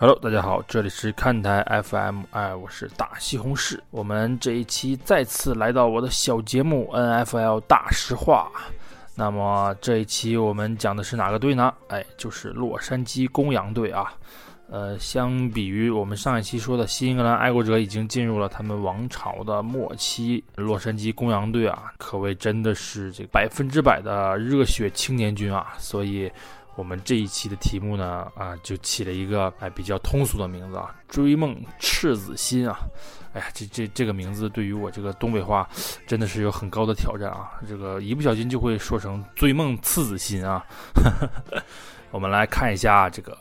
Hello，大家好，这里是看台 FM，哎，我是大西红柿。我们这一期再次来到我的小节目 NFL 大实话。那么这一期我们讲的是哪个队呢？哎，就是洛杉矶公羊队啊。呃，相比于我们上一期说的新英格兰爱国者已经进入了他们王朝的末期，洛杉矶公羊队啊，可谓真的是这百分之百的热血青年军啊。所以，我们这一期的题目呢，啊，就起了一个哎比较通俗的名字啊，追梦赤子心啊。哎呀，这这这个名字对于我这个东北话真的是有很高的挑战啊。这个一不小心就会说成追梦赤子心啊。我们来看一下这个。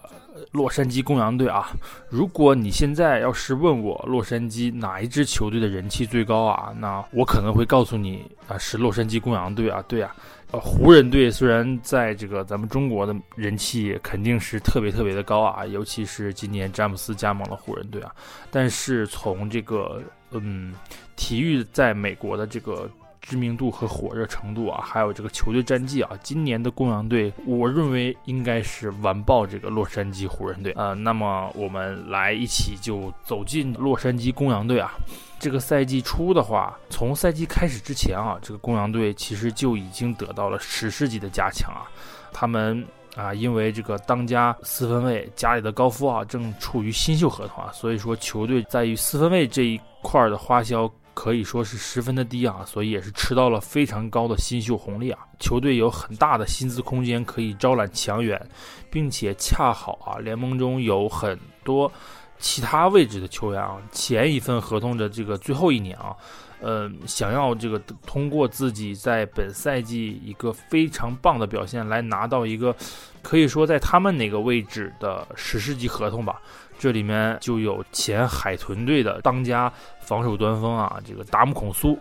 洛杉矶公羊队啊，如果你现在要是问我洛杉矶哪一支球队的人气最高啊，那我可能会告诉你啊，是洛杉矶公羊队啊。对啊，呃，湖人队虽然在这个咱们中国的人气肯定是特别特别的高啊，尤其是今年詹姆斯加盟了湖人队啊，但是从这个嗯，体育在美国的这个。知名度和火热程度啊，还有这个球队战绩啊，今年的公羊队，我认为应该是完爆这个洛杉矶湖人队啊。那么我们来一起就走进洛杉矶公羊队啊。这个赛季初的话，从赛季开始之前啊，这个公羊队其实就已经得到了十世纪的加强啊。他们啊，因为这个当家四分卫加里的高夫啊，正处于新秀合同啊，所以说球队在于四分卫这一块的花销。可以说是十分的低啊，所以也是吃到了非常高的新秀红利啊。球队有很大的薪资空间可以招揽强援，并且恰好啊，联盟中有很多其他位置的球员啊，前一份合同的这个最后一年啊，呃，想要这个通过自己在本赛季一个非常棒的表现来拿到一个可以说在他们哪个位置的史诗级合同吧。这里面就有前海豚队的当家防守端锋啊，这个达姆孔苏，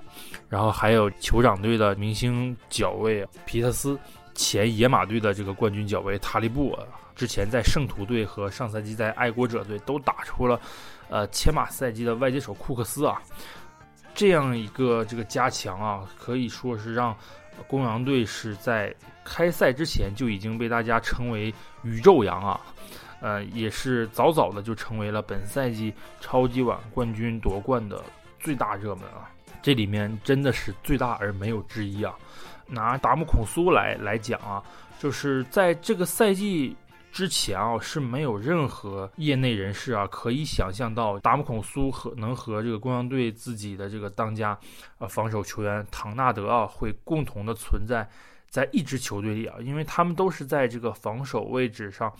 然后还有酋长队的明星角卫皮特斯，前野马队的这个冠军角卫塔利布啊，之前在圣徒队和上赛季在爱国者队都打出了，呃，前马赛季的外接手库克斯啊，这样一个这个加强啊，可以说是让公羊队是在开赛之前就已经被大家称为宇宙羊啊。呃，也是早早的就成为了本赛季超级碗冠军夺冠的最大热门啊！这里面真的是最大而没有之一啊！拿达姆孔苏来来讲啊，就是在这个赛季之前啊，是没有任何业内人士啊可以想象到达姆孔苏和能和这个公羊队自己的这个当家呃防守球员唐纳德啊会共同的存在在一支球队里啊，因为他们都是在这个防守位置上。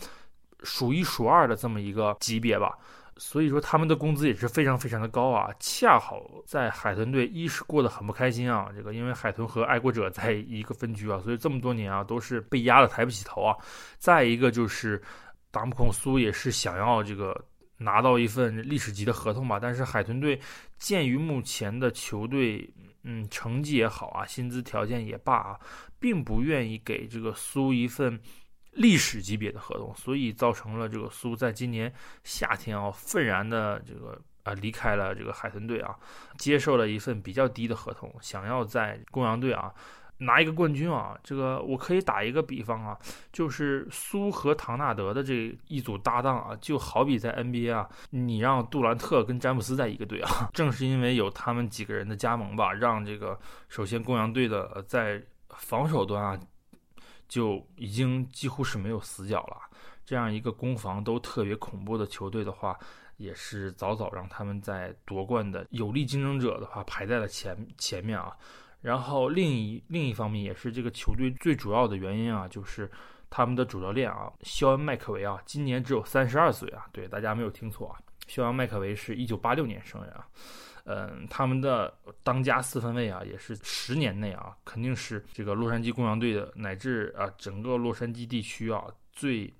数一数二的这么一个级别吧，所以说他们的工资也是非常非常的高啊。恰好在海豚队，一是过得很不开心啊，这个因为海豚和爱国者在一个分区啊，所以这么多年啊都是被压的抬不起头啊。再一个就是达姆孔苏也是想要这个拿到一份历史级的合同吧，但是海豚队鉴于目前的球队嗯成绩也好啊，薪资条件也罢啊，并不愿意给这个苏一份。历史级别的合同，所以造成了这个苏在今年夏天啊，愤然的这个啊离开了这个海豚队啊，接受了一份比较低的合同，想要在公羊队啊拿一个冠军啊。这个我可以打一个比方啊，就是苏和唐纳德的这一组搭档啊，就好比在 NBA 啊，你让杜兰特跟詹姆斯在一个队啊，正是因为有他们几个人的加盟吧，让这个首先公羊队的在防守端啊。就已经几乎是没有死角了。这样一个攻防都特别恐怖的球队的话，也是早早让他们在夺冠的有力竞争者的话排在了前前面啊。然后另一另一方面，也是这个球队最主要的原因啊，就是他们的主教练啊，肖恩·麦克维啊，今年只有三十二岁啊。对，大家没有听错啊，肖恩·麦克维是一九八六年生人啊。嗯，他们的当家四分卫啊，也是十年内啊，肯定是这个洛杉矶公羊队的乃至啊整个洛杉矶地区啊最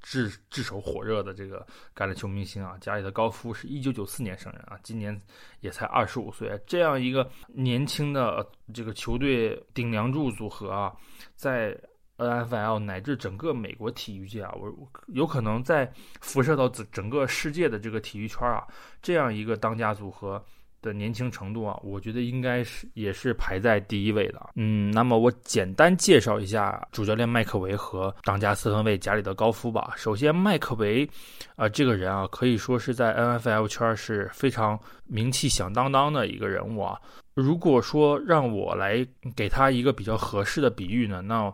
炙炙手火热的这个橄榄球明星啊。家里的高夫是一九九四年生人啊，今年也才二十五岁。这样一个年轻的这个球队顶梁柱组合啊，在。N.F.L 乃至整个美国体育界啊，我有可能在辐射到整整个世界的这个体育圈啊，这样一个当家组合，的年轻程度啊，我觉得应该是也是排在第一位的。嗯，那么我简单介绍一下主教练麦克维和当家四分卫贾里德高夫吧。首先，麦克维啊这个人啊，可以说是在 NFL 圈是非常名气响当当的一个人物啊。如果说让我来给他一个比较合适的比喻呢，那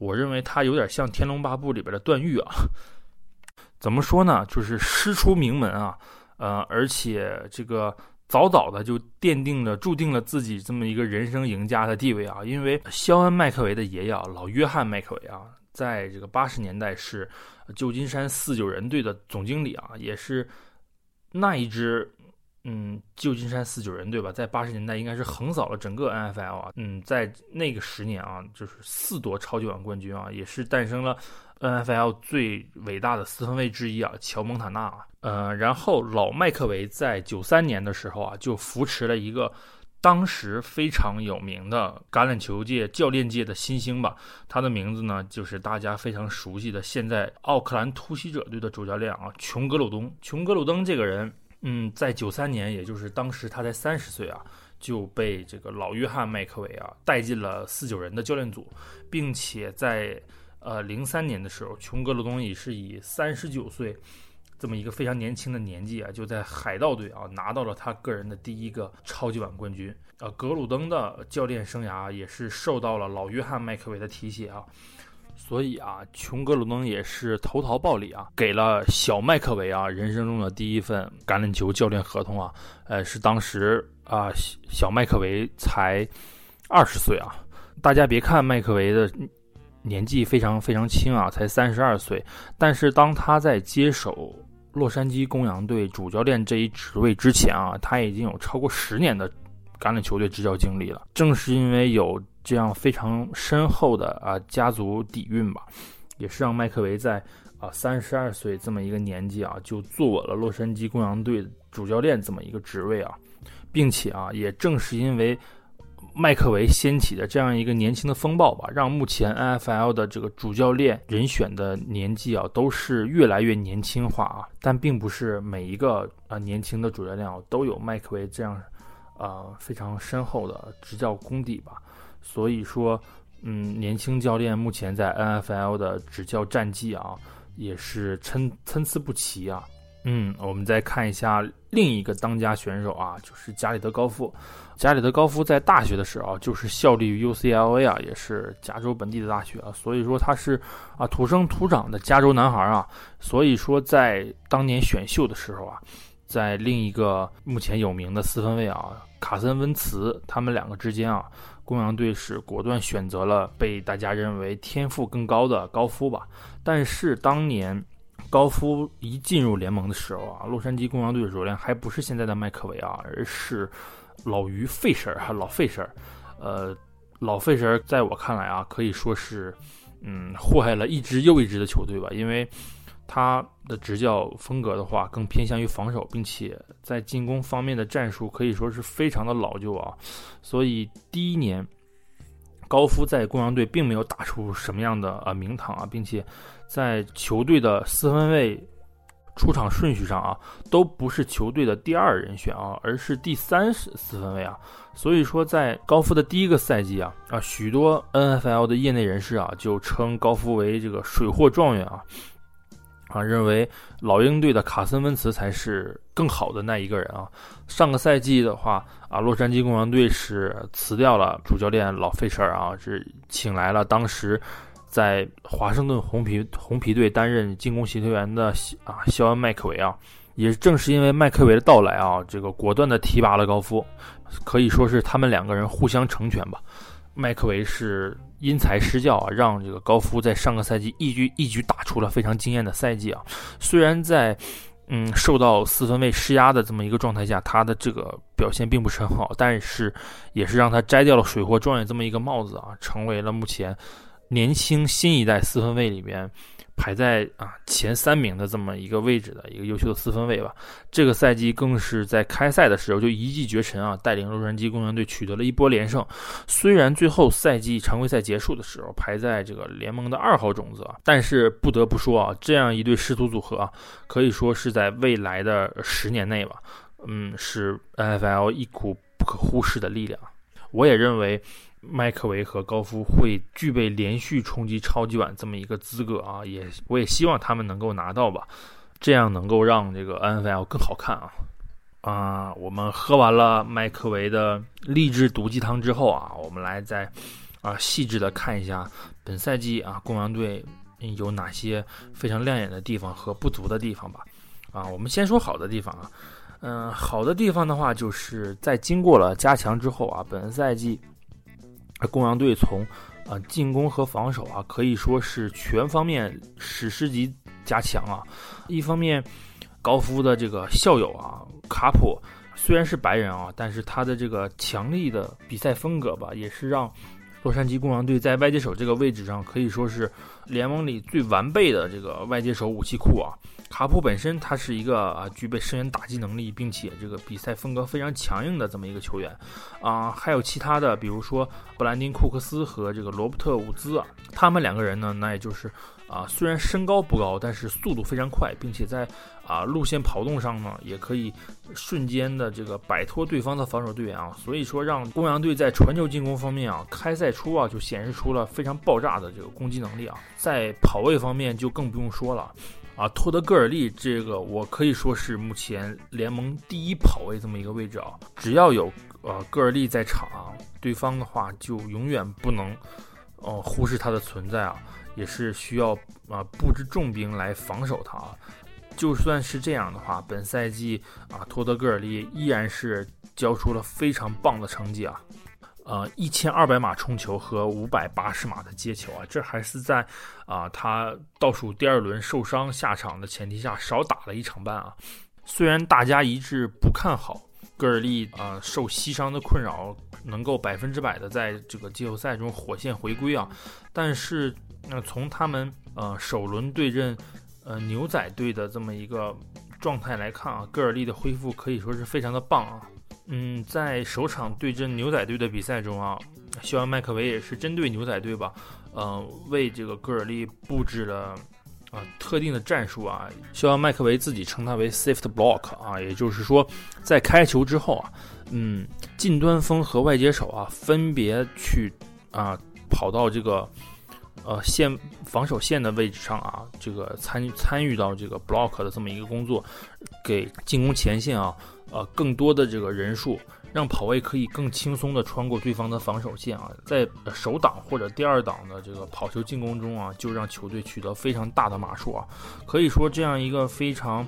我认为他有点像《天龙八部》里边的段誉啊。怎么说呢？就是师出名门啊，呃，而且这个。早早的就奠定了、注定了自己这么一个人生赢家的地位啊！因为肖恩·麦克维的爷爷啊老约翰·麦克维啊，在这个八十年代是旧金山四九人队的总经理啊，也是那一支嗯旧金山四九人对吧，在八十年代应该是横扫了整个 NFL 啊！嗯，在那个十年啊，就是四夺超级碗冠军啊，也是诞生了 NFL 最伟大的四分卫之一啊，乔蒙塔纳啊。呃，然后老麦克维在九三年的时候啊，就扶持了一个当时非常有名的橄榄球界教练界的新星吧。他的名字呢，就是大家非常熟悉的现在奥克兰突袭者队的主教练啊，琼格鲁东。琼格鲁登这个人，嗯，在九三年，也就是当时他才三十岁啊，就被这个老约翰麦克维啊带进了四九人的教练组，并且在呃零三年的时候，琼格鲁东也是以三十九岁。这么一个非常年轻的年纪啊，就在海盗队啊拿到了他个人的第一个超级碗冠军。呃，格鲁登的教练生涯也是受到了老约翰麦克维的提携啊，所以啊，琼格鲁登也是投桃报李啊，给了小麦克维啊人生中的第一份橄榄球教练合同啊。呃，是当时啊小麦克维才二十岁啊。大家别看麦克维的年纪非常非常轻啊，才三十二岁，但是当他在接手。洛杉矶公羊队主教练这一职位之前啊，他已经有超过十年的橄榄球队执教经历了。正是因为有这样非常深厚的啊家族底蕴吧，也是让麦克维在啊三十二岁这么一个年纪啊就坐稳了洛杉矶公羊队主教练这么一个职位啊，并且啊也正是因为。麦克维掀起的这样一个年轻的风暴吧，让目前 NFL 的这个主教练人选的年纪啊，都是越来越年轻化啊。但并不是每一个啊年轻的主教练啊都有麦克维这样，呃非常深厚的执教功底吧。所以说，嗯，年轻教练目前在 NFL 的执教战绩啊，也是参参差不齐啊。嗯，我们再看一下另一个当家选手啊，就是加里德高夫。加里德高夫在大学的时候就是效力于 UCLA 啊，也是加州本地的大学啊，所以说他是啊土生土长的加州男孩啊。所以说在当年选秀的时候啊，在另一个目前有名的四分卫啊卡森温茨他们两个之间啊，公羊队是果断选择了被大家认为天赋更高的高夫吧。但是当年。高夫一进入联盟的时候啊，洛杉矶公羊队的主教练还不是现在的麦克维啊，而是老于费舍尔，老费舍尔。呃，老费舍尔在我看来啊，可以说是嗯 祸害了一支又一支的球队吧，因为他的执教风格的话更偏向于防守，并且在进攻方面的战术可以说是非常的老旧啊，所以第一年高夫在公羊队并没有打出什么样的呃名堂啊，并且。在球队的四分卫出场顺序上啊，都不是球队的第二人选啊，而是第三四分卫啊。所以说，在高夫的第一个赛季啊啊，许多 NFL 的业内人士啊就称高夫为这个水货状元啊啊，认为老鹰队的卡森温茨才是更好的那一个人啊。上个赛季的话啊，洛杉矶公羊队是辞掉了主教练老费舍尔啊，是请来了当时。在华盛顿红皮红皮队担任进攻协调员的啊肖恩麦克维啊，也正是因为麦克维的到来啊，这个果断的提拔了高夫，可以说是他们两个人互相成全吧。麦克维是因材施教啊，让这个高夫在上个赛季一举一举打出了非常惊艳的赛季啊。虽然在嗯受到四分卫施压的这么一个状态下，他的这个表现并不是很好，但是也是让他摘掉了水货状元这么一个帽子啊，成为了目前。年轻新一代四分卫里边，排在啊前三名的这么一个位置的一个优秀的四分卫吧。这个赛季更是在开赛的时候就一骑绝尘啊，带领洛杉矶公羊队取得了一波连胜。虽然最后赛季常规赛结束的时候排在这个联盟的二号种子，但是不得不说啊，这样一对师徒组合啊，可以说是在未来的十年内吧，嗯，是 NFL 一股不可忽视的力量。我也认为麦克维和高夫会具备连续冲击超级碗这么一个资格啊，也我也希望他们能够拿到吧，这样能够让这个 NFL 更好看啊。啊，我们喝完了麦克维的励志毒鸡汤之后啊，我们来再啊细致的看一下本赛季啊公羊队有哪些非常亮眼的地方和不足的地方吧。啊，我们先说好的地方啊，嗯，好的地方的话，就是在经过了加强之后啊，本赛季公羊队从啊进攻和防守啊可以说是全方面史诗级加强啊，一方面。高夫的这个校友啊，卡普虽然是白人啊，但是他的这个强力的比赛风格吧，也是让洛杉矶公羊队在外接手这个位置上可以说是联盟里最完备的这个外接手武器库啊。卡普本身他是一个啊具备深远打击能力，并且这个比赛风格非常强硬的这么一个球员啊，还有其他的，比如说布兰丁库克斯和这个罗伯特伍兹啊，他们两个人呢，那也就是啊虽然身高不高，但是速度非常快，并且在啊路线跑动上呢，也可以瞬间的这个摆脱对方的防守队员啊，所以说让公羊队在传球进攻方面啊，开赛初啊就显示出了非常爆炸的这个攻击能力啊，在跑位方面就更不用说了。啊，托德·戈尔利这个我可以说是目前联盟第一跑位这么一个位置啊。只要有呃戈尔利在场，对方的话就永远不能哦忽视他的存在啊，也是需要啊布置重兵来防守他啊。就算是这样的话，本赛季啊托德·戈尔利依然是交出了非常棒的成绩啊。呃，一千二百码冲球和五百八十码的接球啊，这还是在啊他倒数第二轮受伤下场的前提下少打了一场半啊。虽然大家一致不看好戈尔利啊受膝伤的困扰能够百分之百的在这个季后赛中火线回归啊，但是那从他们呃首轮对阵呃牛仔队的这么一个状态来看啊，戈尔利的恢复可以说是非常的棒啊。嗯，在首场对阵牛仔队的比赛中啊，肖恩·麦克维也是针对牛仔队吧，呃，为这个戈尔利布置了啊特定的战术啊。肖恩·麦克维自己称它为 “safety block” 啊，也就是说，在开球之后啊，嗯，近端锋和外接手啊分别去啊跑到这个呃线防守线的位置上啊，这个参参与到这个 block 的这么一个工作，给进攻前线啊。呃，更多的这个人数，让跑位可以更轻松地穿过对方的防守线啊，在首档或者第二档的这个跑球进攻中啊，就让球队取得非常大的码数啊。可以说，这样一个非常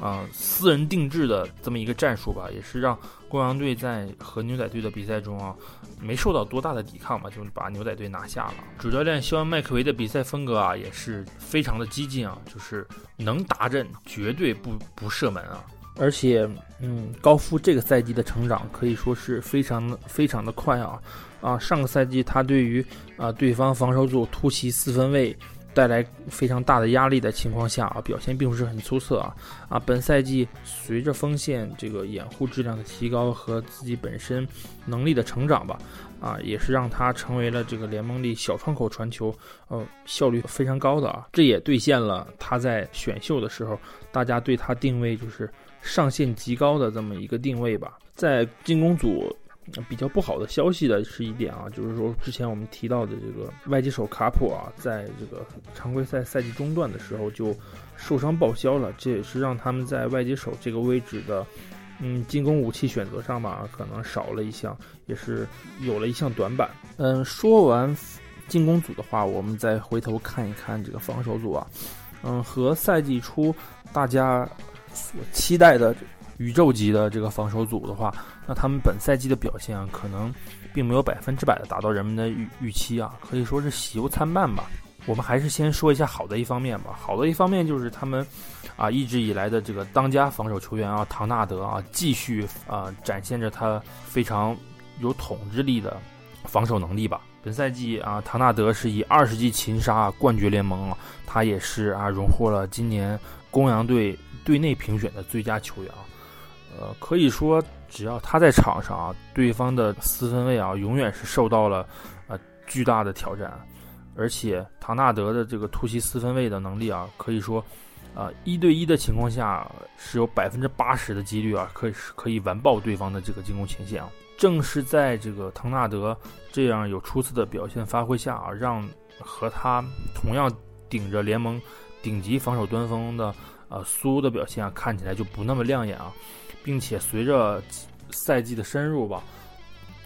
啊私人定制的这么一个战术吧，也是让公羊队在和牛仔队的比赛中啊，没受到多大的抵抗吧，就把牛仔队拿下了。主教练肖恩·麦克维的比赛风格啊，也是非常的激进啊，就是能达阵绝对不不射门啊。而且，嗯，高夫这个赛季的成长可以说是非常的非常的快啊！啊，上个赛季他对于啊对方防守组突袭四分卫带来非常大的压力的情况下啊，表现并不是很出色啊！啊，本赛季随着锋线这个掩护质量的提高和自己本身能力的成长吧，啊，也是让他成为了这个联盟里小窗口传球呃效率非常高的啊！这也兑现了他在选秀的时候大家对他定位就是。上限极高的这么一个定位吧，在进攻组比较不好的消息的是一点啊，就是说之前我们提到的这个外接手卡普啊，在这个常规赛赛季中段的时候就受伤报销了，这也是让他们在外接手这个位置的嗯进攻武器选择上吧，可能少了一项，也是有了一项短板。嗯，说完进攻组的话，我们再回头看一看这个防守组啊，嗯，和赛季初大家。所期待的宇宙级的这个防守组的话，那他们本赛季的表现啊，可能并没有百分之百的达到人们的预预期啊，可以说是喜忧参半吧。我们还是先说一下好的一方面吧。好的一方面就是他们啊一直以来的这个当家防守球员啊唐纳德啊，继续啊展现着他非常有统治力的防守能力吧。本赛季啊，唐纳德是以二十记擒杀冠绝联盟啊，他也是啊荣获了今年公羊队。队内评选的最佳球员啊，呃，可以说只要他在场上啊，对方的四分卫啊，永远是受到了呃巨大的挑战。而且唐纳德的这个突袭四分卫的能力啊，可以说啊，一对一的情况下是有百分之八十的几率啊，可以是可以完爆对方的这个进攻前线啊。正是在这个唐纳德这样有出色的表现发挥下啊，让和他同样顶着联盟顶级防守端锋的呃苏的表现啊，看起来就不那么亮眼啊，并且随着赛季的深入吧，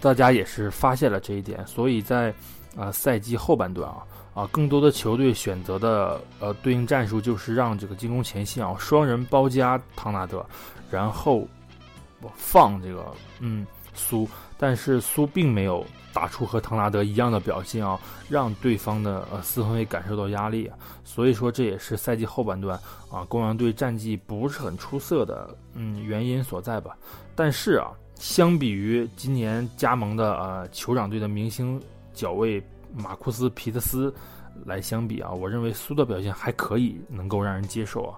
大家也是发现了这一点，所以在啊赛季后半段啊。啊，更多的球队选择的呃对应战术就是让这个进攻前线啊双人包夹唐纳德，然后放这个嗯苏，但是苏并没有打出和唐纳德一样的表现啊，让对方的呃四分卫感受到压力啊，所以说这也是赛季后半段啊公羊队战绩不是很出色的嗯原因所在吧。但是啊，相比于今年加盟的呃酋长队的明星角卫。马库斯·皮特斯来相比啊，我认为苏的表现还可以，能够让人接受啊。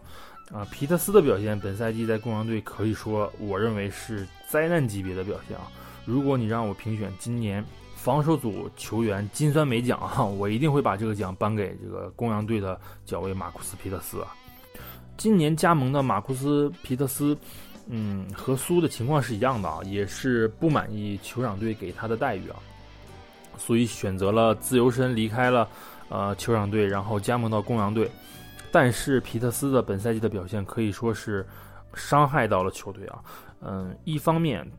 啊，皮特斯的表现本赛季在公羊队可以说，我认为是灾难级别的表现啊。如果你让我评选今年防守组球员金酸梅奖啊，我一定会把这个奖颁给这个公羊队的角卫马库斯·皮特斯啊。今年加盟的马库斯·皮特斯，嗯，和苏的情况是一样的啊，也是不满意酋长队给他的待遇啊。所以选择了自由身离开了，呃，酋长队，然后加盟到公羊队。但是皮特斯的本赛季的表现可以说是伤害到了球队啊。嗯，一方面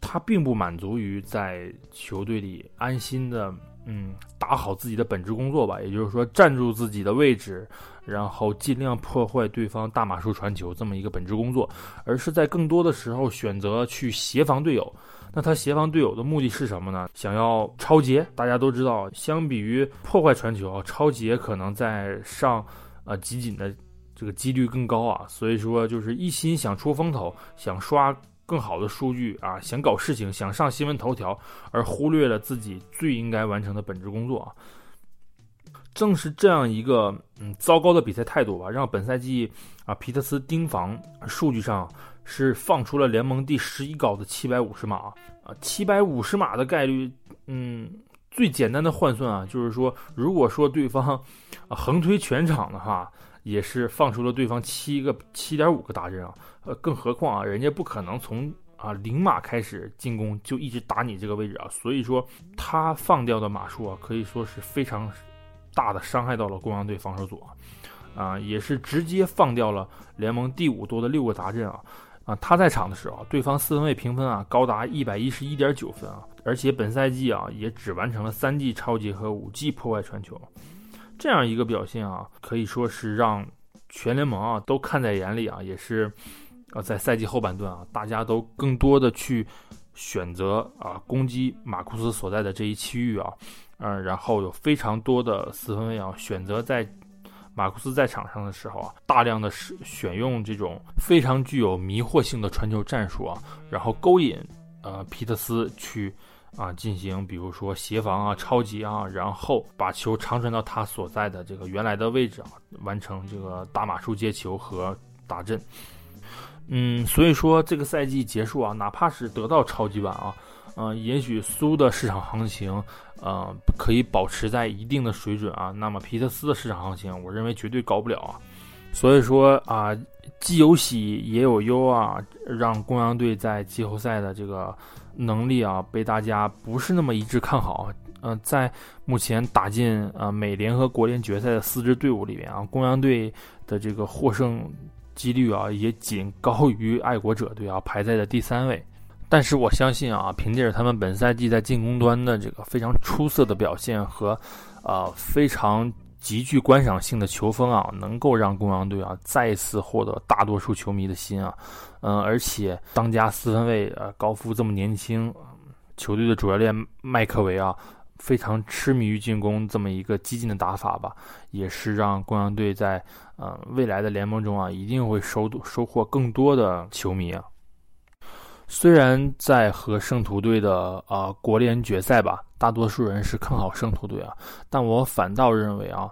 他并不满足于在球队里安心的，嗯，打好自己的本职工作吧，也就是说站住自己的位置，然后尽量破坏对方大码数传球这么一个本职工作，而是在更多的时候选择去协防队友。那他协防队友的目的是什么呢？想要超节。大家都知道，相比于破坏传球，超节可能在上，啊，集锦的这个几率更高啊。所以说，就是一心想出风头，想刷更好的数据啊，想搞事情，想上新闻头条，而忽略了自己最应该完成的本职工作啊。正是这样一个嗯糟糕的比赛态度吧，让本赛季啊皮特斯盯防数据上。是放出了联盟第十一高的七百五十码啊，七百五十码的概率，嗯，最简单的换算啊，就是说，如果说对方啊横推全场的话，也是放出了对方七个七点五个大阵啊，呃，更何况啊，人家不可能从啊零码开始进攻就一直打你这个位置啊，所以说他放掉的码数啊，可以说是非常大的伤害到了公羊队防守组啊，啊，也是直接放掉了联盟第五多的六个达阵啊。啊，他在场的时候，对方四分卫评分啊高达一百一十一点九分啊，而且本赛季啊也只完成了三记超级和五记破坏传球，这样一个表现啊，可以说是让全联盟啊都看在眼里啊，也是啊在赛季后半段啊，大家都更多的去选择啊攻击马库斯所在的这一区域啊，嗯，然后有非常多的四分卫啊选择在。马库斯在场上的时候啊，大量的是选用这种非常具有迷惑性的传球战术啊，然后勾引呃皮特斯去啊进行，比如说协防啊、超级啊，然后把球长传到他所在的这个原来的位置啊，完成这个大马术接球和打阵。嗯，所以说这个赛季结束啊，哪怕是得到超级碗啊。嗯，也许苏的市场行情，呃，可以保持在一定的水准啊。那么皮特斯的市场行情，我认为绝对高不了啊。所以说啊，既有喜也有忧啊，让公羊队在季后赛的这个能力啊，被大家不是那么一致看好。嗯，在目前打进呃美联和国联决赛的四支队伍里面啊，公羊队的这个获胜几率啊，也仅高于爱国者队啊，排在了第三位。但是我相信啊，凭借着他们本赛季在进攻端的这个非常出色的表现和，呃非常极具观赏性的球风啊，能够让公羊队啊再次获得大多数球迷的心啊，嗯，而且当家四分卫呃高夫这么年轻，球队的主教练麦克维啊非常痴迷于进攻这么一个激进的打法吧，也是让公羊队在呃未来的联盟中啊一定会收收获更多的球迷啊。虽然在和圣徒队的啊国联决赛吧，大多数人是看好圣徒队啊，但我反倒认为啊，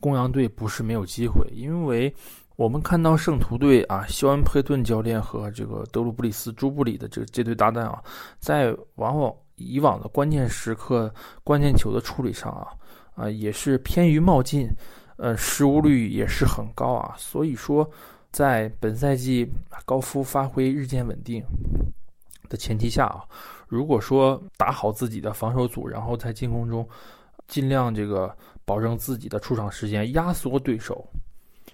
公羊队不是没有机会，因为我们看到圣徒队啊，肖恩佩顿教练和这个德鲁布里斯朱布里的这这对搭档啊，在往往以往的关键时刻、关键球的处理上啊，啊也是偏于冒进。呃，失误率也是很高啊。所以说，在本赛季高夫发挥日渐稳定的前提下啊，如果说打好自己的防守组，然后在进攻中尽量这个保证自己的出场时间，压缩对手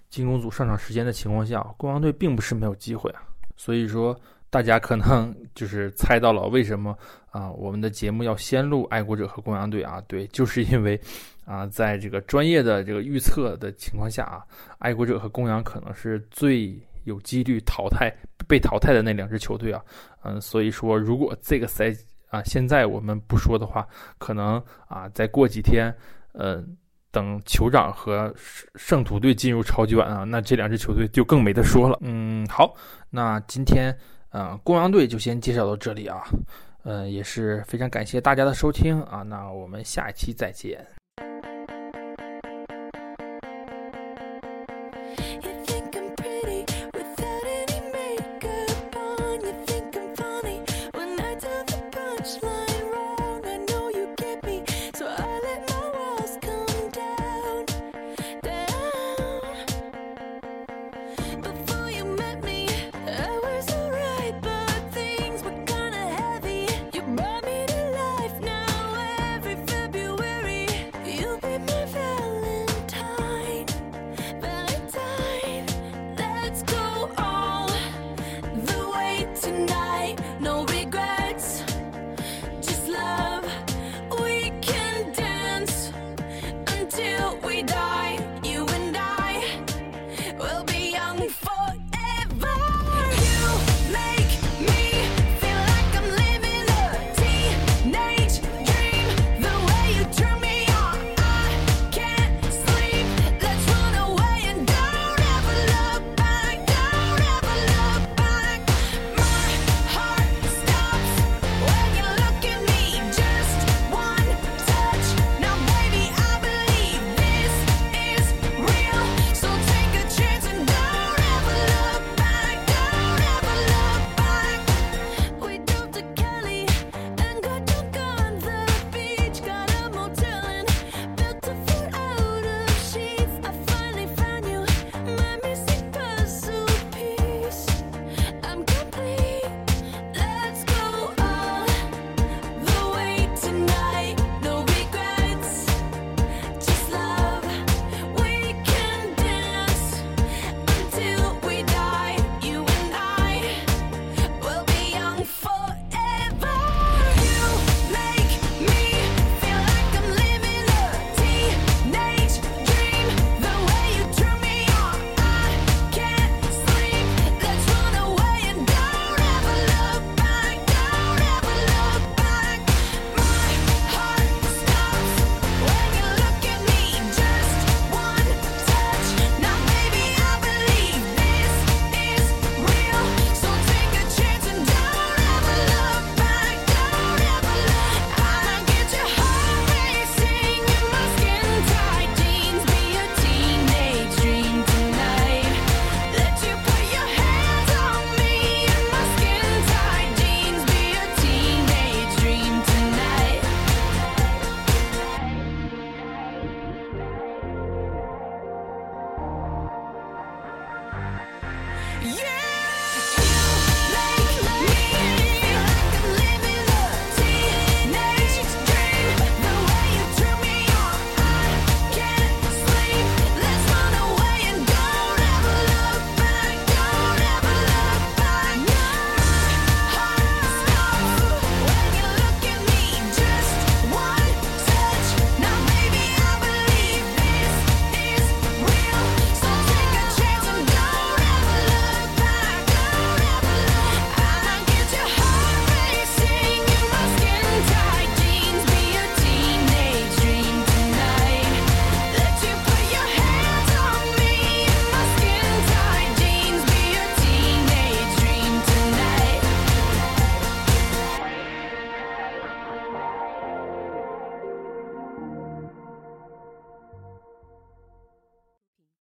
进攻组上场时间的情况下，公羊队并不是没有机会啊。所以说。大家可能就是猜到了为什么啊，我们的节目要先录爱国者和公羊队啊？对，就是因为啊，在这个专业的这个预测的情况下啊，爱国者和公羊可能是最有几率淘汰被淘汰的那两支球队啊。嗯，所以说如果这个赛啊现在我们不说的话，可能啊再过几天，嗯，等酋长和圣徒队进入超级碗啊，那这两支球队就更没得说了。嗯，好，那今天。呃，公羊队就先介绍到这里啊，嗯，也是非常感谢大家的收听啊，那我们下一期再见。